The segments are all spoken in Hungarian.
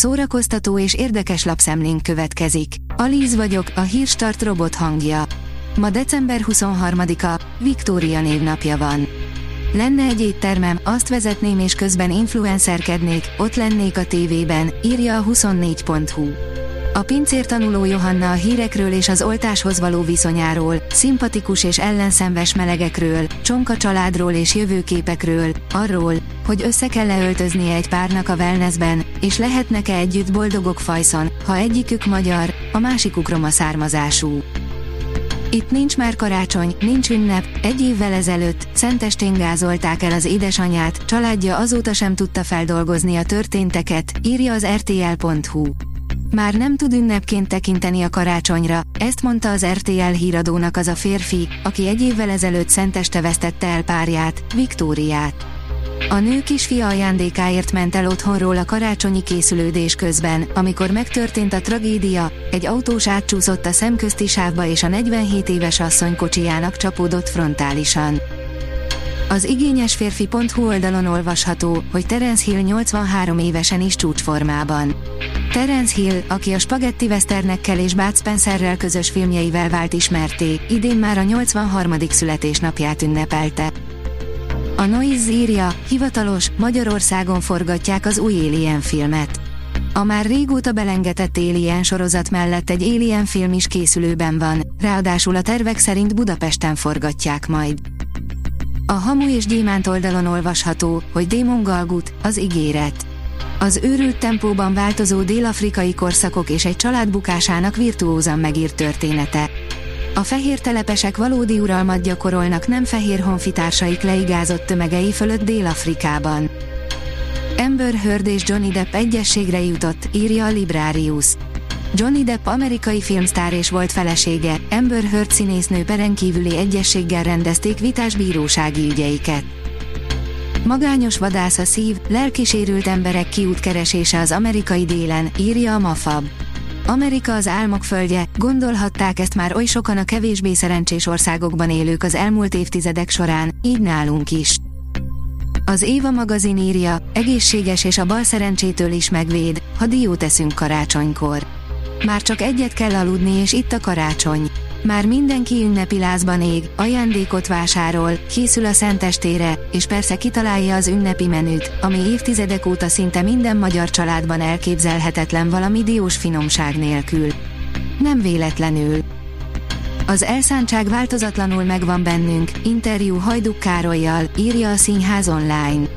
szórakoztató és érdekes lapszemlénk következik. Alíz vagyok, a hírstart robot hangja. Ma december 23-a, Viktória névnapja van. Lenne egy éttermem, azt vezetném és közben influencerkednék, ott lennék a tévében, írja a 24.hu. A pincér tanuló Johanna a hírekről és az oltáshoz való viszonyáról, szimpatikus és ellenszenves melegekről, csonka családról és jövőképekről, arról, hogy össze kell -e öltöznie egy párnak a wellnessben, és lehetnek-e együtt boldogok fajszon, ha egyikük magyar, a másikuk roma származású. Itt nincs már karácsony, nincs ünnep, egy évvel ezelőtt Szentestén gázolták el az édesanyját, családja azóta sem tudta feldolgozni a történteket, írja az rtl.hu. Már nem tud ünnepként tekinteni a karácsonyra, ezt mondta az RTL híradónak az a férfi, aki egy évvel ezelőtt szenteste vesztette el párját, Viktóriát. A nő kisfia ajándékáért ment el otthonról a karácsonyi készülődés közben, amikor megtörtént a tragédia, egy autós átcsúszott a szemközti sávba és a 47 éves asszony kocsijának csapódott frontálisan. Az igényes férfi.hu oldalon olvasható, hogy Terence Hill 83 évesen is csúcsformában. Terence Hill, aki a Spaghetti Westernekkel és Bud Spencerrel közös filmjeivel vált ismerté, idén már a 83. születésnapját ünnepelte. A Noise írja, hivatalos, Magyarországon forgatják az új Alien filmet. A már régóta belengetett Alien sorozat mellett egy Alien film is készülőben van, ráadásul a tervek szerint Budapesten forgatják majd. A Hamu és Gyémánt oldalon olvasható, hogy Démon Galgut, az ígéret. Az őrült tempóban változó dél-afrikai korszakok és egy család bukásának virtuózan megírt története. A fehér telepesek valódi uralmat gyakorolnak nem fehér honfitársaik leigázott tömegei fölött Dél-Afrikában. Amber Heard és Johnny Depp egyességre jutott, írja a Librarius. Johnny Depp amerikai filmsztár és volt felesége, Amber Heard színésznő perenkívüli egyességgel rendezték vitás bírósági ügyeiket. Magányos vadász a szív, lelkisérült emberek kiútkeresése az amerikai délen, írja a Mafab. Amerika az álmok földje, gondolhatták ezt már oly sokan a kevésbé szerencsés országokban élők az elmúlt évtizedek során, így nálunk is. Az Éva magazin írja, egészséges és a bal szerencsétől is megvéd, ha diót eszünk karácsonykor. Már csak egyet kell aludni és itt a karácsony. Már mindenki ünnepi lázban ég, ajándékot vásárol, készül a szentestére, és persze kitalálja az ünnepi menüt, ami évtizedek óta szinte minden magyar családban elképzelhetetlen valami diós finomság nélkül. Nem véletlenül. Az elszántság változatlanul megvan bennünk, interjú Hajduk Károlyjal, írja a Színház online.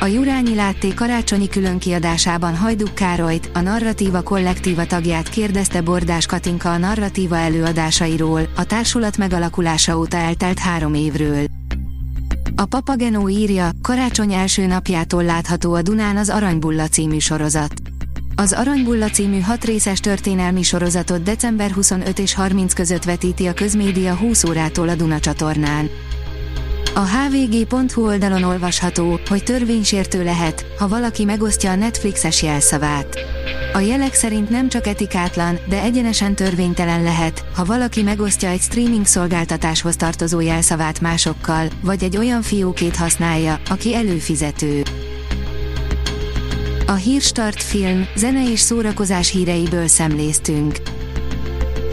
A Jurányi Látté karácsonyi különkiadásában Hajduk Károlyt, a Narratíva kollektíva tagját kérdezte Bordás Katinka a narratíva előadásairól, a társulat megalakulása óta eltelt három évről. A Papagenó írja, karácsony első napjától látható a Dunán az Aranybulla című sorozat. Az Aranybulla című hat részes történelmi sorozatot december 25 és 30 között vetíti a közmédia 20 órától a Duna csatornán. A hvg.hu oldalon olvasható, hogy törvénysértő lehet, ha valaki megosztja a Netflixes jelszavát. A jelek szerint nem csak etikátlan, de egyenesen törvénytelen lehet, ha valaki megosztja egy streaming szolgáltatáshoz tartozó jelszavát másokkal, vagy egy olyan fiókét használja, aki előfizető. A Hírstart film, zene és szórakozás híreiből szemléztünk.